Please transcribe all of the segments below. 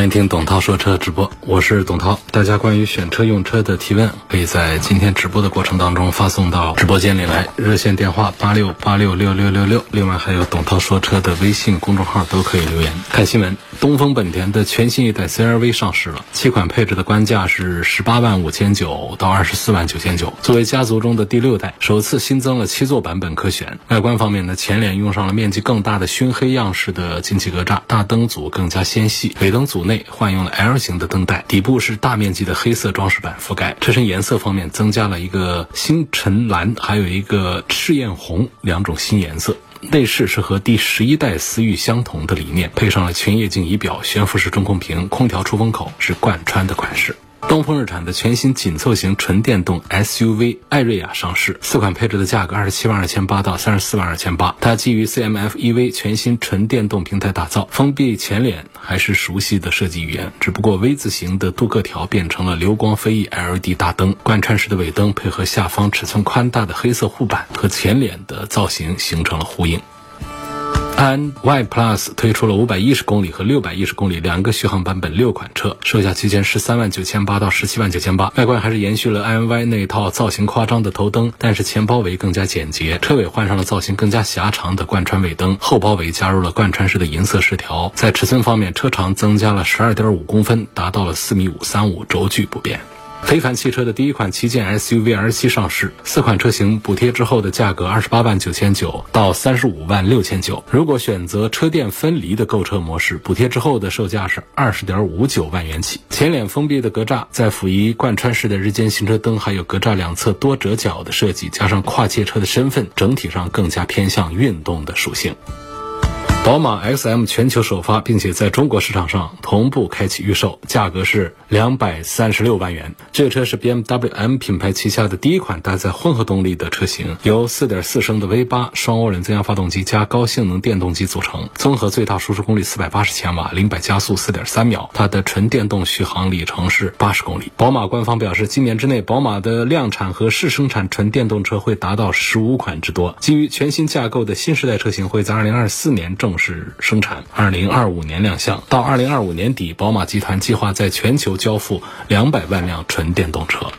欢迎听董涛说车直播，我是董涛。大家关于选车用车的提问，可以在今天直播的过程当中发送到直播间里来，热线电话八六八六六六六六，另外还有董涛说车的微信公众号都可以留言。看新闻，东风本田的全新一代 CRV 上市了，七款配置的官价是十八万五千九到二十四万九千九。作为家族中的第六代，首次新增了七座版本可选。外观方面呢，前脸用上了面积更大的熏黑样式的进气格栅，大灯组更加纤细，尾灯组呢内换用了 L 型的灯带，底部是大面积的黑色装饰板覆盖。车身颜色方面增加了一个星辰蓝，还有一个赤焰红两种新颜色。内饰是和第十一代思域相同的理念，配上了全液晶仪表、悬浮式中控屏、空调出风口是贯穿的款式。东风日产的全新紧凑型纯电动 SUV 艾瑞雅上市，四款配置的价格二十七万二千八到三十四万二千八。它基于 CMF EV 全新纯电动平台打造，封闭前脸还是熟悉的设计语言，只不过 V 字形的镀铬条变成了流光飞翼 LED 大灯，贯穿式的尾灯配合下方尺寸宽大的黑色护板，和前脸的造型形成了呼应。安 Y Plus 推出了五百一十公里和六百一十公里两个续航版本六款车，售价区间十三万九千八到十七万九千八。外观还是延续了 i Y 那套造型夸张的头灯，但是前包围更加简洁，车尾换上了造型更加狭长的贯穿尾灯，后包围加入了贯穿式的银色饰条。在尺寸方面，车长增加了十二点五公分，达到了四米五三五，轴距不变。非凡汽车的第一款旗舰 SUV R7 上市，四款车型补贴之后的价格二十八万九千九到三十五万六千九。如果选择车电分离的购车模式，补贴之后的售价是二十点五九万元起。前脸封闭的格栅，在辅以贯穿式的日间行车灯，还有格栅两侧多折角的设计，加上跨界车的身份，整体上更加偏向运动的属性。宝马 X-M 全球首发，并且在中国市场上同步开启预售，价格是两百三十六万元。这个车是 BMW M 品牌旗下的第一款搭载混合动力的车型，由4.4升的 V8 双涡轮增压发动机加高性能电动机组成，综合最大输出功率480千瓦，零百加速4.3秒。它的纯电动续航里程是80公里。宝马官方表示，今年之内，宝马的量产和试生产纯电动车会达到15款之多。基于全新架构的新时代车型会在2024年正。是生产，二零二五年亮相，到二零二五年底，宝马集团计划在全球交付两百万辆纯电动车。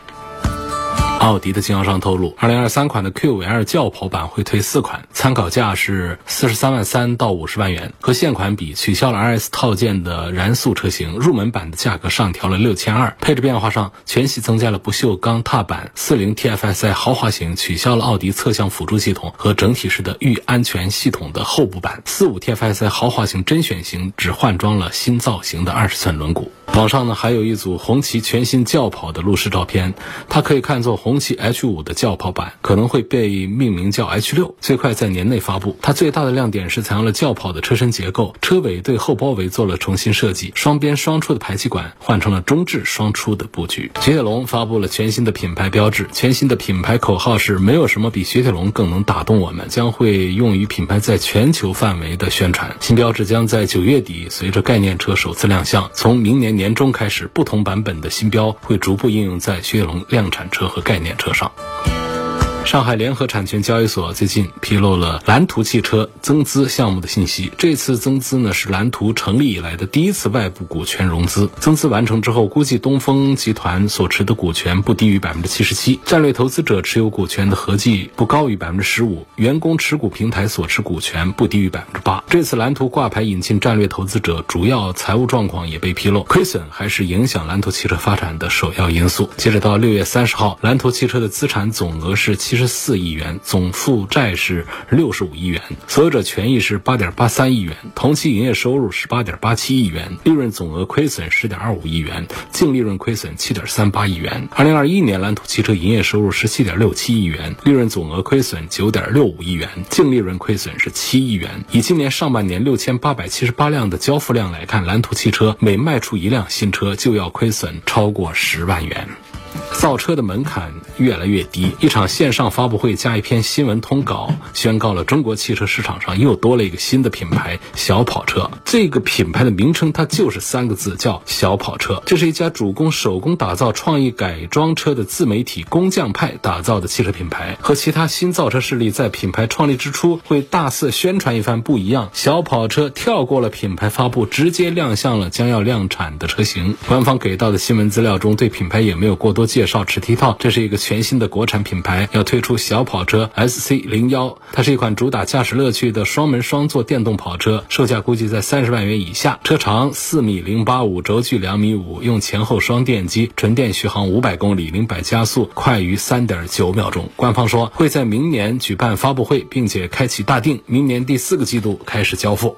奥迪的经销商透露，二零二三款的 Q5L 轿跑版会推四款，参考价是四十三万三到五十万元。和现款比，取消了 RS 套件的燃速车型，入门版的价格上调了六千二。配置变化上，全系增加了不锈钢踏板，四零 TFSI 豪华型取消了奥迪侧向辅助系统和整体式的预安全系统的后部板，四五 TFSI 豪华型甄选型只换装了新造型的二十寸轮毂。网上呢还有一组红旗全新轿跑的路试照片，它可以看作红旗 H 五的轿跑版，可能会被命名叫 H 六，最快在年内发布。它最大的亮点是采用了轿跑的车身结构，车尾对后包围做了重新设计，双边双出的排气管换成了中置双出的布局。雪铁龙发布了全新的品牌标志，全新的品牌口号是没有什么比雪铁龙更能打动我们，将会用于品牌在全球范围的宣传。新标志将在九月底随着概念车首次亮相，从明年年。年终开始，不同版本的新标会逐步应用在雪铁龙量产车和概念车上。上海联合产权交易所最近披露了蓝图汽车增资项目的信息。这次增资呢是蓝图成立以来的第一次外部股权融资。增资完成之后，估计东风集团所持的股权不低于百分之七十七，战略投资者持有股权的合计不高于百分之十五，员工持股平台所持股权不低于百分之八。这次蓝图挂牌引进战略投资者，主要财务状况也被披露，亏损还是影响蓝图汽车发展的首要因素。截止到六月三十号，蓝图汽车的资产总额是七。十十四亿元，总负债是六十五亿元，所有者权益是八点八三亿元，同期营业收入是八点八七亿元，利润总额亏损十点二五亿元，净利润亏损七点三八亿元。二零二一年，蓝图汽车营业收入十七点六七亿元，利润总额亏损九点六五亿元，净利润亏损是七亿元。以今年上半年六千八百七十八辆的交付量来看，蓝图汽车每卖出一辆新车就要亏损超过十万元。造车的门槛越来越低，一场线上发布会加一篇新闻通稿，宣告了中国汽车市场上又多了一个新的品牌——小跑车。这个品牌的名称它就是三个字，叫小跑车。这是一家主攻手工打造创意改装车的自媒体工匠派打造的汽车品牌，和其他新造车势力在品牌创立之初会大肆宣传一番不一样。小跑车跳过了品牌发布，直接亮相了将要量产的车型。官方给到的新闻资料中对品牌也没有过多介介绍。只提到这是一个全新的国产品牌，要推出小跑车 SC 零幺，它是一款主打驾驶乐趣的双门双座电动跑车，售价估计在三十万元以下。车长四米零八五，轴距两米五，用前后双电机，纯电续航五百公里，零百加速快于三点九秒钟。官方说会在明年举办发布会，并且开启大定，明年第四个季度开始交付。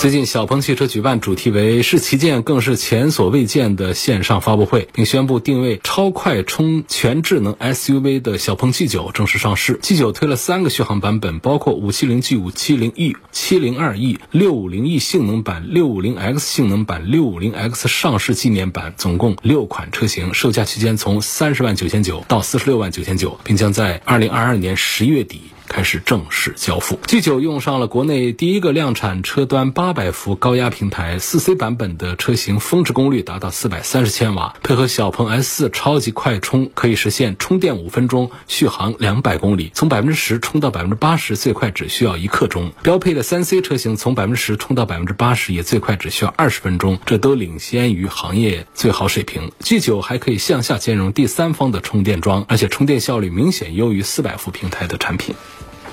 最近，小鹏汽车举办主题为“是旗舰，更是前所未见”的线上发布会，并宣布定位超快充全智能 SUV 的小鹏 G9 正式上市。G9 推了三个续航版本，包括 570G、570E、702E、650E 性能版、650X 性能版、650X 上市纪念版，总共六款车型，售价区间从三十万九千九到四十六万九千九，并将在二零二二年十月底。开始正式交付。G9 用上了国内第一个量产车端八百伏高压平台，四 C 版本的车型峰值功率达到四百三十千瓦，配合小鹏 S4 超级快充，可以实现充电五分钟，续航两百公里，从百分之十充到百分之八十最快只需要一刻钟。标配的三 C 车型从百分之十充到百分之八十也最快只需要二十分钟，这都领先于行业最好水平。G9 还可以向下兼容第三方的充电桩，而且充电效率明显优于四百伏平台的产品。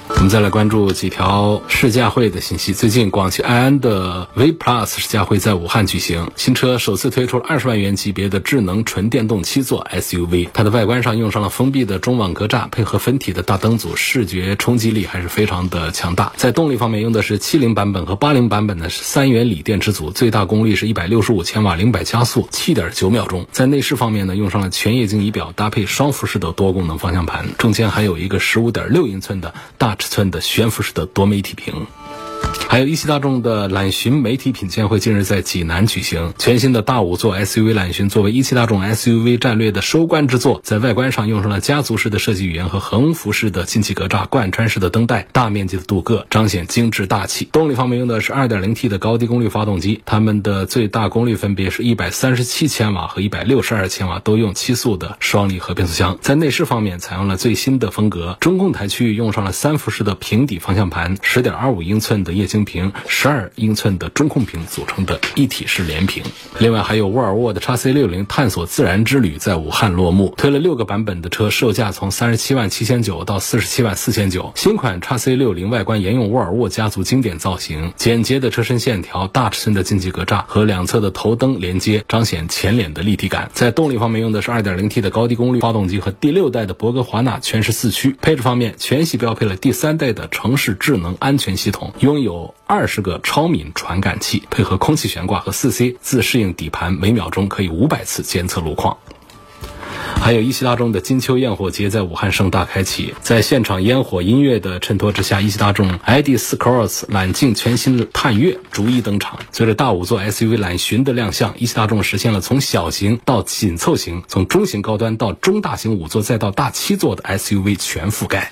我们再来关注几条试驾会的信息。最近，广汽埃安的 V Plus 试驾会在武汉举行，新车首次推出了二十万元级别的智能纯电动七座 SUV。它的外观上用上了封闭的中网格栅，配合分体的大灯组，视觉冲击力还是非常的强大。在动力方面，用的是七零版本和八零版本的三元锂电池组，最大功率是一百六十五千瓦，零百加速七点九秒钟。在内饰方面呢，用上了全液晶仪表，搭配双辐式的多功能方向盘，中间还有一个十五点六英寸的大尺寸的悬浮式的多媒体屏。还有一汽大众的揽巡媒体品鉴会近日在济南举行。全新的大五座 SUV 揽巡作为一汽大众 SUV 战略的收官之作，在外观上用上了家族式的设计语言和横幅式的进气格栅、贯穿式的灯带、大面积的镀铬，彰显精致大气。动力方面用的是 2.0T 的高低功率发动机，它们的最大功率分别是一百三十七千瓦和一百六十二千瓦，都用七速的双离合变速箱。在内饰方面采用了最新的风格，中控台区域用上了三辐式的平底方向盘，十点二五英寸的液晶。屏十二英寸的中控屏组成的一体式连屏，另外还有沃尔沃的 x C 六零探索自然之旅在武汉落幕，推了六个版本的车，售价从三十七万七千九到四十七万四千九。新款 x C 六零外观沿用沃尔沃家族经典造型，简洁的车身线条，大尺寸的进气格栅和两侧的头灯连接，彰显前脸的立体感。在动力方面用的是二点零 T 的高低功率发动机和第六代的博格华纳全时四驱。配置方面，全系标配了第三代的城市智能安全系统，拥有。二十个超敏传感器，配合空气悬挂和四 C 自适应底盘，每秒钟可以五百次监测路况。还有一汽大众的金秋焰火节在武汉盛大开启，在现场烟火音乐的衬托之下，一汽大众 ID.4 Cross 揽境全新探岳逐一登场。随着大五座 SUV 揽巡的亮相，一汽大众实现了从小型到紧凑型，从中型高端到中大型五座，再到大七座的 SUV 全覆盖。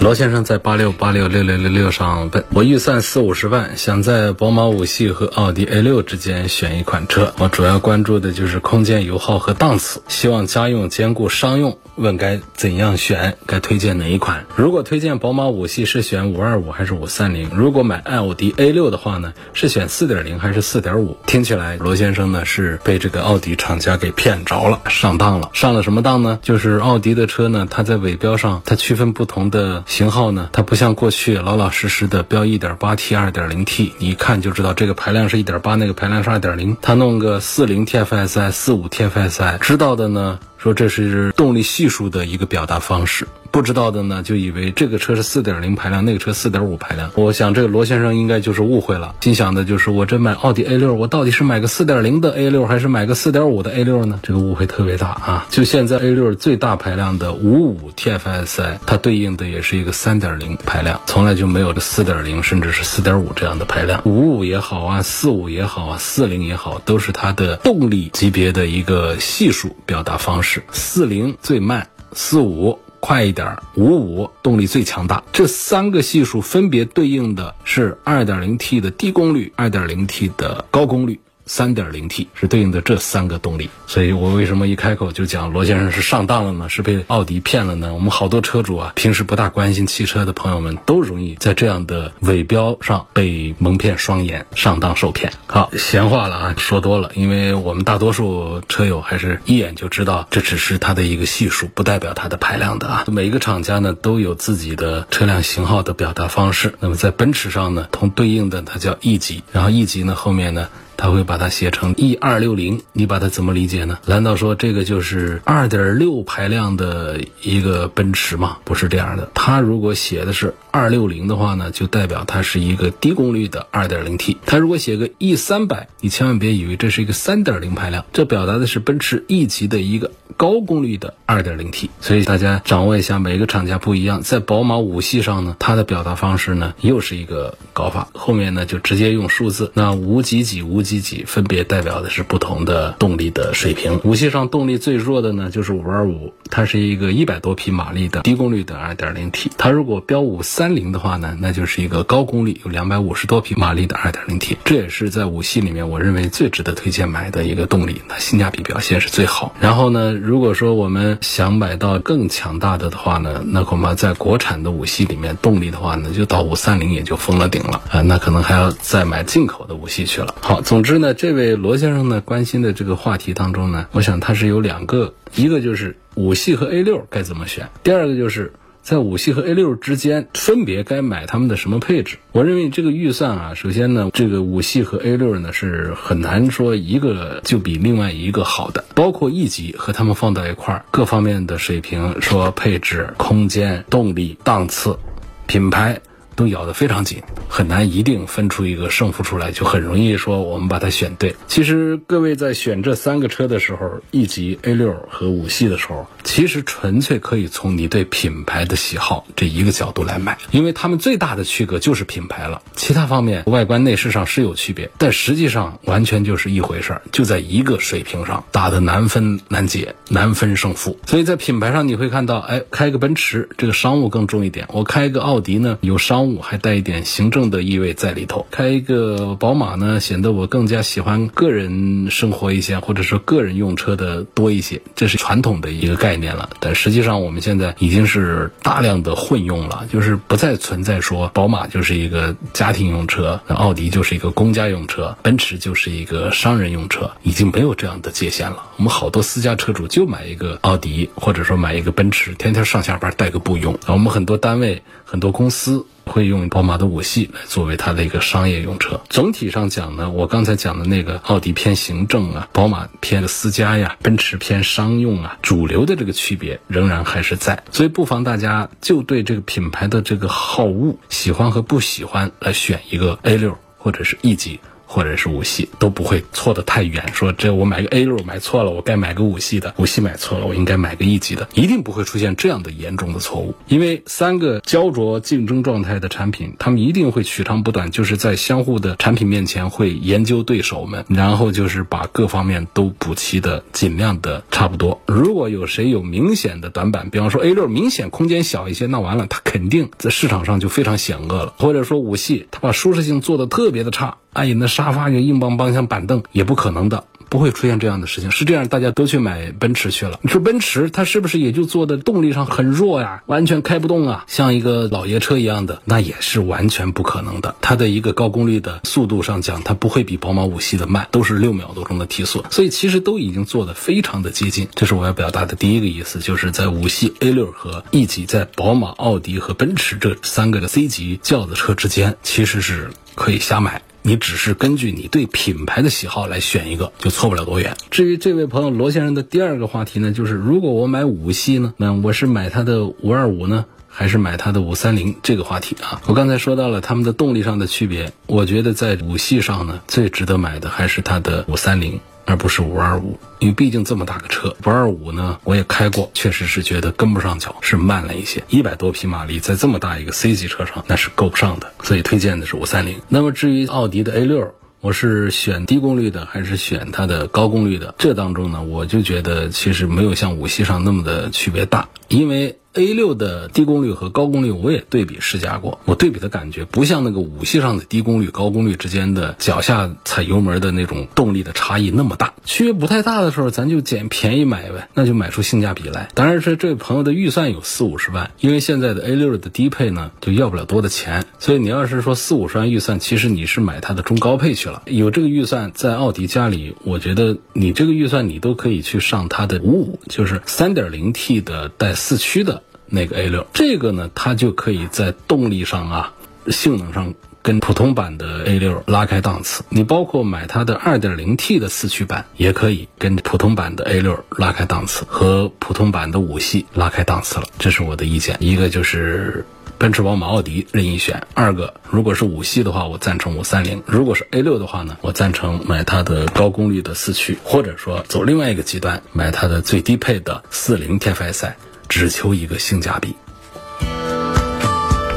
罗先生在八六八六六六六六上问我预算四五十万，想在宝马五系和奥迪 A 六之间选一款车。我主要关注的就是空间、油耗和档次，希望家用兼顾商用。问该怎样选？该推荐哪一款？如果推荐宝马五系，是选五二五还是五三零？如果买奥迪 A 六的话呢，是选四点零还是四点五？听起来罗先生呢是被这个奥迪厂家给骗着了，上当了。上了什么当呢？就是奥迪的车呢，它在尾标上，它区分不同的。型号呢？它不像过去老老实实的标 1.8T、2.0T，你一看就知道这个排量是一点八，那个排量是二点零。它弄个四零 TFSI、四五 TFSI，知道的呢说这是动力系数的一个表达方式。不知道的呢，就以为这个车是四点零排量，那个车四点五排量。我想这个罗先生应该就是误会了，心想的就是我这买奥迪 A 六，我到底是买个四点零的 A 六，还是买个四点五的 A 六呢？这个误会特别大啊！就现在 A 六最大排量的五五 TFSI，它对应的也是一个三点零排量，从来就没有这四点零甚至是四点五这样的排量。五五也好啊，四五也好啊，四零也好，都是它的动力级别的一个系数表达方式。四零最慢，四五。快一点，五五动力最强大。这三个系数分别对应的是二点零 T 的低功率，二点零 T 的高功率。三点零 T 是对应的这三个动力，所以我为什么一开口就讲罗先生是上当了呢？是被奥迪骗了呢？我们好多车主啊，平时不大关心汽车的朋友们，都容易在这样的伪标上被蒙骗双眼，上当受骗。好，闲话了啊，说多了，因为我们大多数车友还是一眼就知道这只是它的一个系数，不代表它的排量的啊。每一个厂家呢都有自己的车辆型号的表达方式。那么在奔驰上呢，同对应的它叫 E 级，然后 E 级呢后面呢。他会把它写成 E 二六零，你把它怎么理解呢？难道说这个就是二点六排量的一个奔驰吗？不是这样的。它如果写的是二六零的话呢，就代表它是一个低功率的二点零 T。它如果写个 E 三百，你千万别以为这是一个三点零排量，这表达的是奔驰 E 级的一个高功率的二点零 T。所以大家掌握一下，每个厂家不一样。在宝马五系上呢，它的表达方式呢又是一个搞法，后面呢就直接用数字，那五几几五几。积极分别代表的是不同的动力的水平。五系上动力最弱的呢，就是五二五，它是一个一百多匹马力的低功率的二点零 T。它如果标五三零的话呢，那就是一个高功率有两百五十多匹马力的二点零 T。这也是在五系里面我认为最值得推荐买的一个动力，那性价比表现是最好。然后呢，如果说我们想买到更强大的的话呢，那恐怕在国产的五系里面动力的话呢，就到五三零也就封了顶了啊，那可能还要再买进口的五系去了。好，总。总之呢，这位罗先生呢关心的这个话题当中呢，我想他是有两个，一个就是五系和 A 六该怎么选，第二个就是在五系和 A 六之间分别该买他们的什么配置。我认为这个预算啊，首先呢，这个五系和 A 六呢是很难说一个就比另外一个好的，包括 E 级和他们放到一块儿，各方面的水平，说配置、空间、动力、档次、品牌。都咬得非常紧，很难一定分出一个胜负出来，就很容易说我们把它选对。其实各位在选这三个车的时候，E 级、A 六和五系的时候，其实纯粹可以从你对品牌的喜好这一个角度来买，因为他们最大的区隔就是品牌了，其他方面外观内饰上是有区别，但实际上完全就是一回事儿，就在一个水平上打的难分难解，难分胜负。所以在品牌上你会看到，哎，开个奔驰这个商务更重一点，我开一个奥迪呢有商务。我还带一点行政的意味在里头。开一个宝马呢，显得我更加喜欢个人生活一些，或者说个人用车的多一些。这是传统的一个概念了。但实际上，我们现在已经是大量的混用了，就是不再存在说宝马就是一个家庭用车，奥迪就是一个公家用车，奔驰就是一个商人用车，已经没有这样的界限了。我们好多私家车主就买一个奥迪，或者说买一个奔驰，天天上下班带个步用。我们很多单位、很多公司。会用宝马的五系来作为它的一个商业用车。总体上讲呢，我刚才讲的那个奥迪偏行政啊，宝马偏私家呀，奔驰偏商用啊，主流的这个区别仍然还是在。所以不妨大家就对这个品牌的这个好恶、喜欢和不喜欢来选一个 A 六或者是 E 级。或者是五系都不会错的太远。说这我买个 A 六买错了，我该买个五系的；五系买错了，我应该买个 E 级的。一定不会出现这样的严重的错误，因为三个焦灼竞争状态的产品，他们一定会取长补短，就是在相互的产品面前会研究对手们，然后就是把各方面都补齐的尽量的差不多。如果有谁有明显的短板，比方说 A 六明显空间小一些，那完了，它肯定在市场上就非常险恶了。或者说五系，它把舒适性做的特别的差。哎呀，那沙发就硬邦邦，像板凳，也不可能的。不会出现这样的事情，是这样，大家都去买奔驰去了。你说奔驰它是不是也就做的动力上很弱呀，完全开不动啊，像一个老爷车一样的，那也是完全不可能的。它的一个高功率的速度上讲，它不会比宝马五系的慢，都是六秒多钟的提速，所以其实都已经做的非常的接近。这是我要表达的第一个意思，就是在五系 A 六和 E 级，在宝马、奥迪和奔驰这三个的 C 级轿子车之间，其实是可以瞎买。你只是根据你对品牌的喜好来选一个，就错不了多远。至于这位朋友罗先生的第二个话题呢，就是如果我买五系呢，那我是买它的五二五呢？还是买它的五三零这个话题啊，我刚才说到了他们的动力上的区别，我觉得在五系上呢，最值得买的还是它的五三零，而不是五二五，因为毕竟这么大个车，五二五呢我也开过，确实是觉得跟不上脚，是慢了一些，一百多匹马力在这么大一个 C 级车上那是够不上的，所以推荐的是五三零。那么至于奥迪的 A 六。我是选低功率的还是选它的高功率的？这当中呢，我就觉得其实没有像五系上那么的区别大，因为。A 六的低功率和高功率我也对比试驾过，我对比的感觉不像那个五系上的低功率高功率之间的脚下踩油门的那种动力的差异那么大，区别不太大的时候，咱就捡便宜买呗，那就买出性价比来。当然是这位朋友的预算有四五十万，因为现在的 A 六的低配呢就要不了多的钱，所以你要是说四五十万预算，其实你是买它的中高配去了。有这个预算在奥迪家里，我觉得你这个预算你都可以去上它的五五，就是三点零 T 的带四驱的。那个 A 六，这个呢，它就可以在动力上啊、性能上跟普通版的 A 六拉开档次。你包括买它的 2.0T 的四驱版，也可以跟普通版的 A 六拉开档次，和普通版的五系拉开档次了。这是我的意见。一个就是奔驰、宝马、奥迪任意选；二个，如果是五系的话，我赞成五三零；如果是 A 六的话呢，我赞成买它的高功率的四驱，或者说走另外一个极端，买它的最低配的四零 TFSI。只求一个性价比。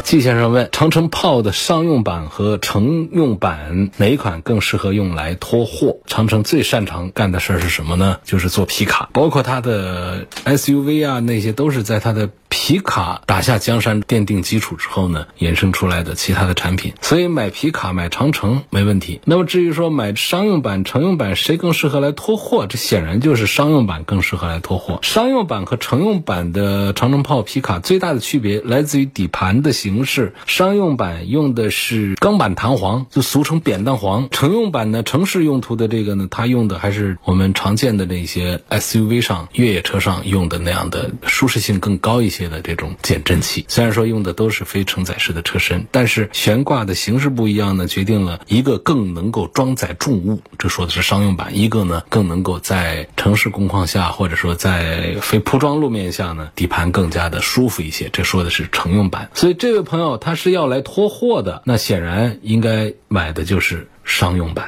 季先生问：长城炮的商用版和乘用版哪款更适合用来拖货？长城最擅长干的事儿是什么呢？就是做皮卡，包括它的 SUV 啊，那些都是在它的。皮卡打下江山奠定基础之后呢，衍生出来的其他的产品，所以买皮卡买长城没问题。那么至于说买商用版、乘用版谁更适合来拖货，这显然就是商用版更适合来拖货。商用版和乘用版的长城炮皮卡最大的区别来自于底盘的形式，商用版用的是钢板弹簧，就俗称扁担簧；乘用版呢，城市用途的这个呢，它用的还是我们常见的那些 SUV 上、越野车上用的那样的舒适性更高一些。的这种减震器，虽然说用的都是非承载式的车身，但是悬挂的形式不一样呢，决定了一个更能够装载重物，这说的是商用版；一个呢，更能够在城市工况下，或者说在非铺装路面下呢，底盘更加的舒服一些，这说的是乘用版。所以这位朋友他是要来拖货的，那显然应该买的就是商用版。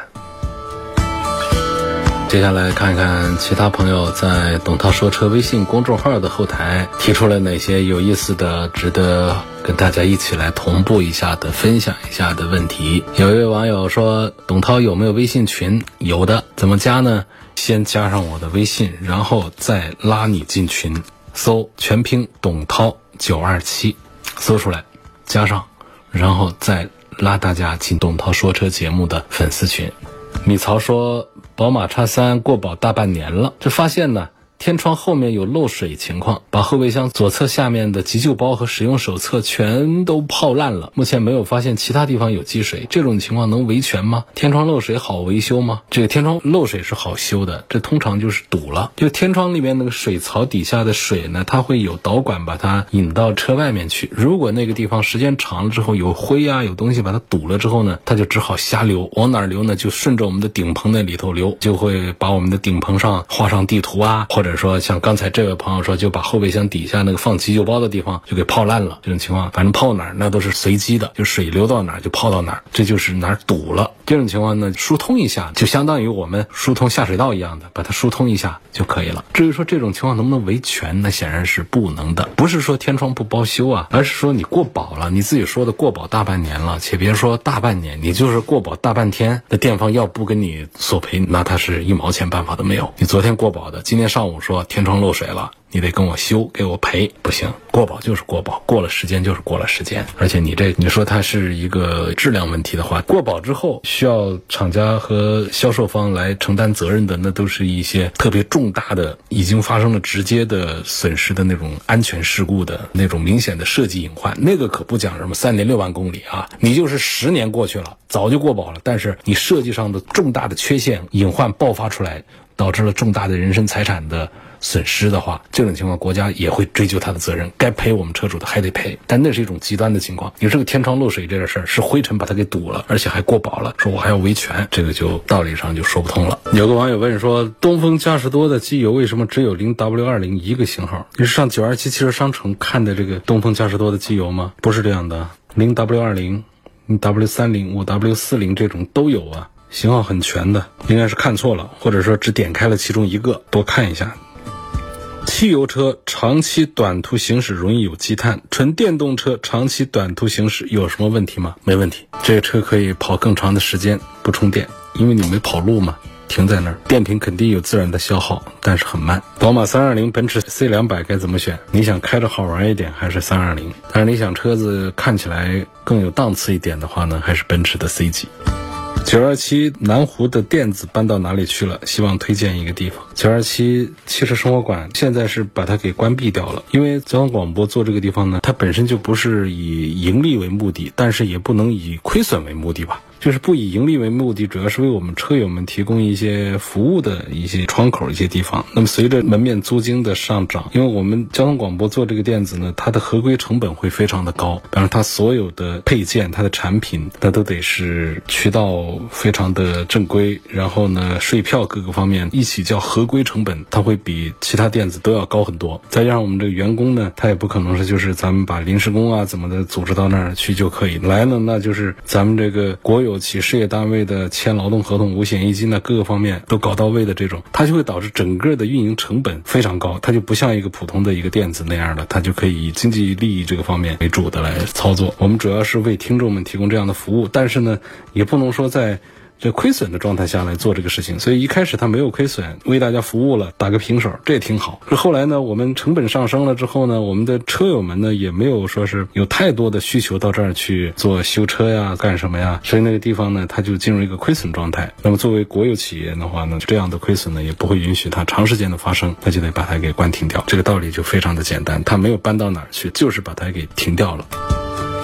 接下来看看其他朋友在“董涛说车”微信公众号的后台提出了哪些有意思的、值得跟大家一起来同步一下的、分享一下的问题。有一位网友说：“董涛有没有微信群？有的，怎么加呢？先加上我的微信，然后再拉你进群，搜全拼董涛九二七，搜出来，加上，然后再拉大家进董涛说车节目的粉丝群。”米曹说。宝马叉三过保大半年了，这发现呢。天窗后面有漏水情况，把后备箱左侧下面的急救包和使用手册全都泡烂了。目前没有发现其他地方有积水，这种情况能维权吗？天窗漏水好维修吗？这个天窗漏水是好修的，这通常就是堵了。就天窗里面那个水槽底下的水呢，它会有导管把它引到车外面去。如果那个地方时间长了之后有灰啊有东西把它堵了之后呢，它就只好瞎流。往哪流呢？就顺着我们的顶棚那里头流，就会把我们的顶棚上画上地图啊，或者。说，像刚才这位朋友说，就把后备箱底下那个放急救包的地方就给泡烂了。这种情况，反正泡哪儿那都是随机的，就水流到哪儿就泡到哪儿，这就是哪儿堵了。这种情况呢，疏通一下，就相当于我们疏通下水道一样的，把它疏通一下就可以了。至于说这种情况能不能维权，那显然是不能的。不是说天窗不包修啊，而是说你过保了，你自己说的过保大半年了，且别说大半年，你就是过保大半天，那店方要不跟你索赔，那他是一毛钱办法都没有。你昨天过保的，今天上午。说天窗漏水了。你得跟我修，给我赔，不行，过保就是过保，过了时间就是过了时间。而且你这，你说它是一个质量问题的话，过保之后需要厂家和销售方来承担责任的，那都是一些特别重大的、已经发生了直接的损失的那种安全事故的那种明显的设计隐患，那个可不讲什么三年六万公里啊，你就是十年过去了，早就过保了，但是你设计上的重大的缺陷隐患爆发出来，导致了重大的人身财产的。损失的话，这种情况国家也会追究他的责任，该赔我们车主的还得赔。但那是一种极端的情况，你这个天窗漏水这个事儿是灰尘把它给堵了，而且还过保了，说我还要维权，这个就道理上就说不通了。有个网友问说，东风嘉实多的机油为什么只有零 W 二零一个型号？你是上九二七汽车商城看的这个东风嘉实多的机油吗？不是这样的，零 W 二零、W 三零、五 W 四零这种都有啊。型号很全的，应该是看错了，或者说只点开了其中一个，多看一下。汽油车长期短途行驶容易有积碳，纯电动车长期短途行驶有什么问题吗？没问题，这个车可以跑更长的时间不充电，因为你没跑路嘛，停在那儿，电瓶肯定有自然的消耗，但是很慢。宝马三二零、奔驰 C 两百该怎么选？你想开着好玩一点，还是三二零？但是你想车子看起来更有档次一点的话呢，还是奔驰的 C 级。九二七南湖的店子搬到哪里去了？希望推荐一个地方。九二七汽车生活馆现在是把它给关闭掉了，因为交通广播做这个地方呢，它本身就不是以盈利为目的，但是也不能以亏损为目的吧。就是不以盈利为目的，主要是为我们车友们提供一些服务的一些窗口、一些地方。那么随着门面租金的上涨，因为我们交通广播做这个电子呢，它的合规成本会非常的高。比方它所有的配件、它的产品，它都得是渠道非常的正规，然后呢，税票各个方面一起叫合规成本，它会比其他电子都要高很多。再加上我们这个员工呢，他也不可能是就是咱们把临时工啊怎么的组织到那儿去就可以来了，那就是咱们这个国有。企事业单位的签劳动合同、五险一金的各个方面都搞到位的这种，它就会导致整个的运营成本非常高，它就不像一个普通的一个电子那样的，它就可以以经济利益这个方面为主的来操作。我们主要是为听众们提供这样的服务，但是呢，也不能说在。这亏损的状态下来做这个事情，所以一开始他没有亏损，为大家服务了，打个平手，这也挺好。后来呢，我们成本上升了之后呢，我们的车友们呢也没有说是有太多的需求到这儿去做修车呀、干什么呀，所以那个地方呢，它就进入一个亏损状态。那么作为国有企业的话呢，这样的亏损呢也不会允许它长时间的发生，那就得把它给关停掉。这个道理就非常的简单，它没有搬到哪儿去，就是把它给停掉了。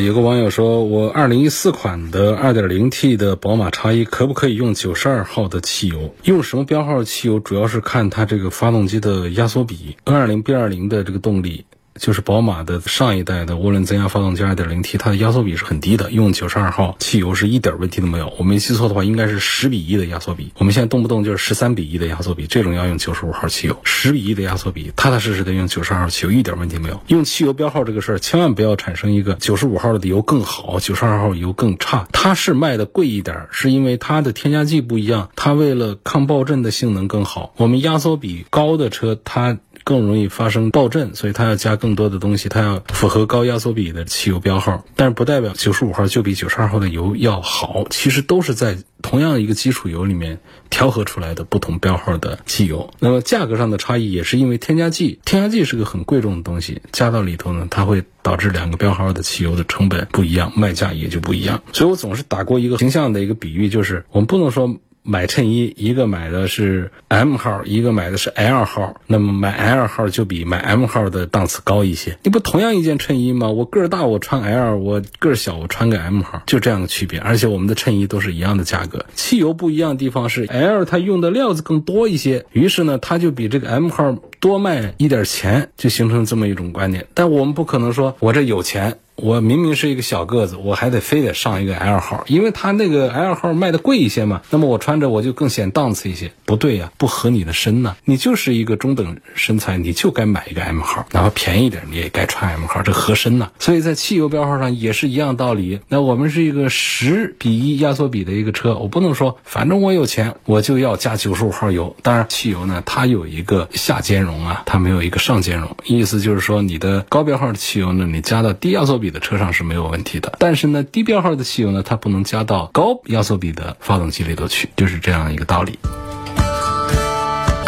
有个网友说：“我二零一四款的二点零 T 的宝马叉一可不可以用九十二号的汽油？用什么标号汽油？主要是看它这个发动机的压缩比。N 二零 B 二零的这个动力。”就是宝马的上一代的涡轮增压发动机 2.0T，它的压缩比是很低的，用92号汽油是一点问题都没有。我没记错的话，应该是十比一的压缩比。我们现在动不动就是十三比一的压缩比，这种要用95号汽油，十比一的压缩比，踏踏实实的用92号汽油，一点问题没有。用汽油标号这个事儿，千万不要产生一个95号的油更好，92号油更差。它是卖的贵一点，是因为它的添加剂不一样，它为了抗爆震的性能更好。我们压缩比高的车，它。更容易发生爆震，所以它要加更多的东西，它要符合高压缩比的汽油标号。但是不代表九十五号就比九十二号的油要好，其实都是在同样一个基础油里面调和出来的不同标号的汽油。那么价格上的差异也是因为添加剂，添加剂是个很贵重的东西，加到里头呢，它会导致两个标号的汽油的成本不一样，卖价也就不一样。所以我总是打过一个形象的一个比喻，就是我们不能说。买衬衣，一个买的是 M 号，一个买的是 L 号。那么买 L 号就比买 M 号的档次高一些。你不同样一件衬衣吗？我个儿大，我穿 L；我个儿小，我穿个 M 号，就这样的区别。而且我们的衬衣都是一样的价格。汽油不一样的地方是 L 它用的料子更多一些，于是呢，它就比这个 M 号多卖一点钱，就形成这么一种观念。但我们不可能说我这有钱。我明明是一个小个子，我还得非得上一个 L 号，因为它那个 L 号卖的贵一些嘛。那么我穿着我就更显档次一些。不对呀，不合你的身呢。你就是一个中等身材，你就该买一个 M 号，哪怕便宜点你也该穿 M 号，这合身呢。所以在汽油标号上也是一样道理。那我们是一个十比一压缩比的一个车，我不能说反正我有钱我就要加九十五号油。当然，汽油呢它有一个下兼容啊，它没有一个上兼容，意思就是说你的高标号的汽油呢，你加到低压缩比。的车上是没有问题的，但是呢，低标号的汽油呢，它不能加到高压缩比的发动机里头去，就是这样一个道理。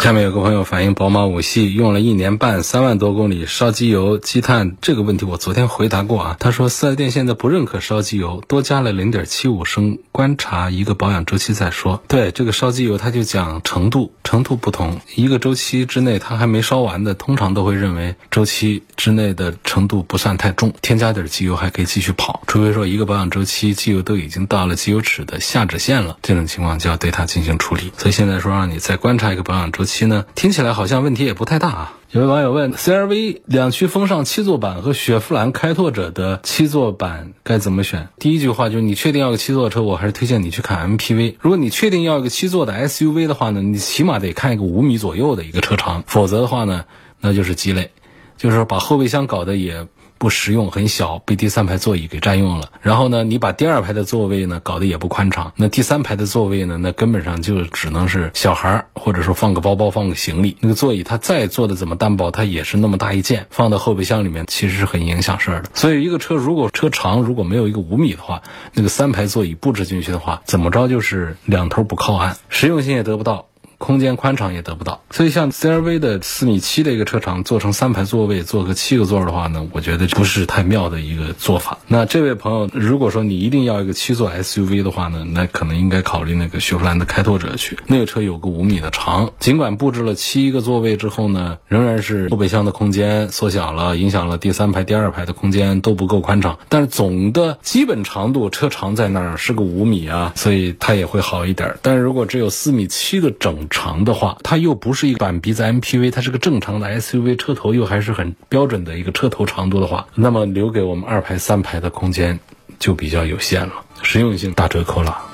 下面有个朋友反映，宝马五系用了一年半，三万多公里，烧机油积碳这个问题，我昨天回答过啊。他说四 S 店现在不认可烧机油，多加了零点七五升，观察一个保养周期再说。对这个烧机油，他就讲程度，程度不同，一个周期之内它还没烧完的，通常都会认为周期之内的程度不算太重，添加点机油还可以继续跑。除非说一个保养周期机油都已经到了机油尺的下止线了，这种情况就要对它进行处理。所以现在说让你再观察一个保养周期。七呢？听起来好像问题也不太大啊。有位网友问：CRV 两驱风尚七座版和雪佛兰开拓者的七座版该怎么选？第一句话就是你确定要个七座车，我还是推荐你去看 MPV。如果你确定要一个七座的 SUV 的话呢，你起码得看一个五米左右的一个车长，否则的话呢，那就是鸡肋，就是把后备箱搞得也。不实用，很小，被第三排座椅给占用了。然后呢，你把第二排的座位呢搞得也不宽敞，那第三排的座位呢，那根本上就只能是小孩儿，或者说放个包包、放个行李。那个座椅它再做的怎么单薄，它也是那么大一件，放到后备箱里面其实是很影响事儿的。所以一个车如果车长如果没有一个五米的话，那个三排座椅布置进去的话，怎么着就是两头不靠岸，实用性也得不到。空间宽敞也得不到，所以像 CRV 的四米七的一个车长做成三排座位，做个七个座的话呢，我觉得不是太妙的一个做法。那这位朋友，如果说你一定要一个七座 SUV 的话呢，那可能应该考虑那个雪佛兰的开拓者去，那个车有个五米的长，尽管布置了七个座位之后呢，仍然是后备箱的空间缩小了，影响了第三排、第二排的空间都不够宽敞。但是总的基本长度车长在那儿是个五米啊，所以它也会好一点。但是如果只有四米七的整长的话，它又不是一个板鼻子 MPV，它是个正常的 SUV，车头又还是很标准的一个车头长度的话，那么留给我们二排、三排的空间就比较有限了，实用性大折扣了。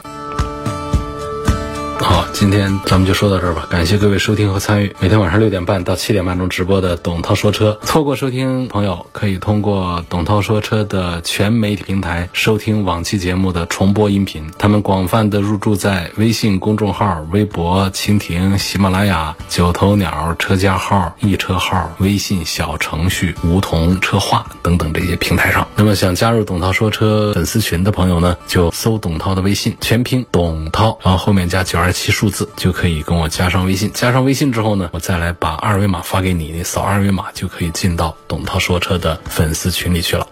好，今天咱们就说到这儿吧。感谢各位收听和参与，每天晚上六点半到七点半钟直播的董涛说车。错过收听朋友，可以通过董涛说车的全媒体平台收听往期节目的重播音频。他们广泛的入驻在微信公众号、微博、蜻蜓、喜马拉雅、九头鸟车家号、易车号、微信小程序、梧桐车话等等这些平台上。那么想加入董涛说车粉丝群的朋友呢，就搜董涛的微信，全拼董涛，然后后面加九二二。七数字就可以跟我加上微信，加上微信之后呢，我再来把二维码发给你，你扫二维码就可以进到董涛说车的粉丝群里去了。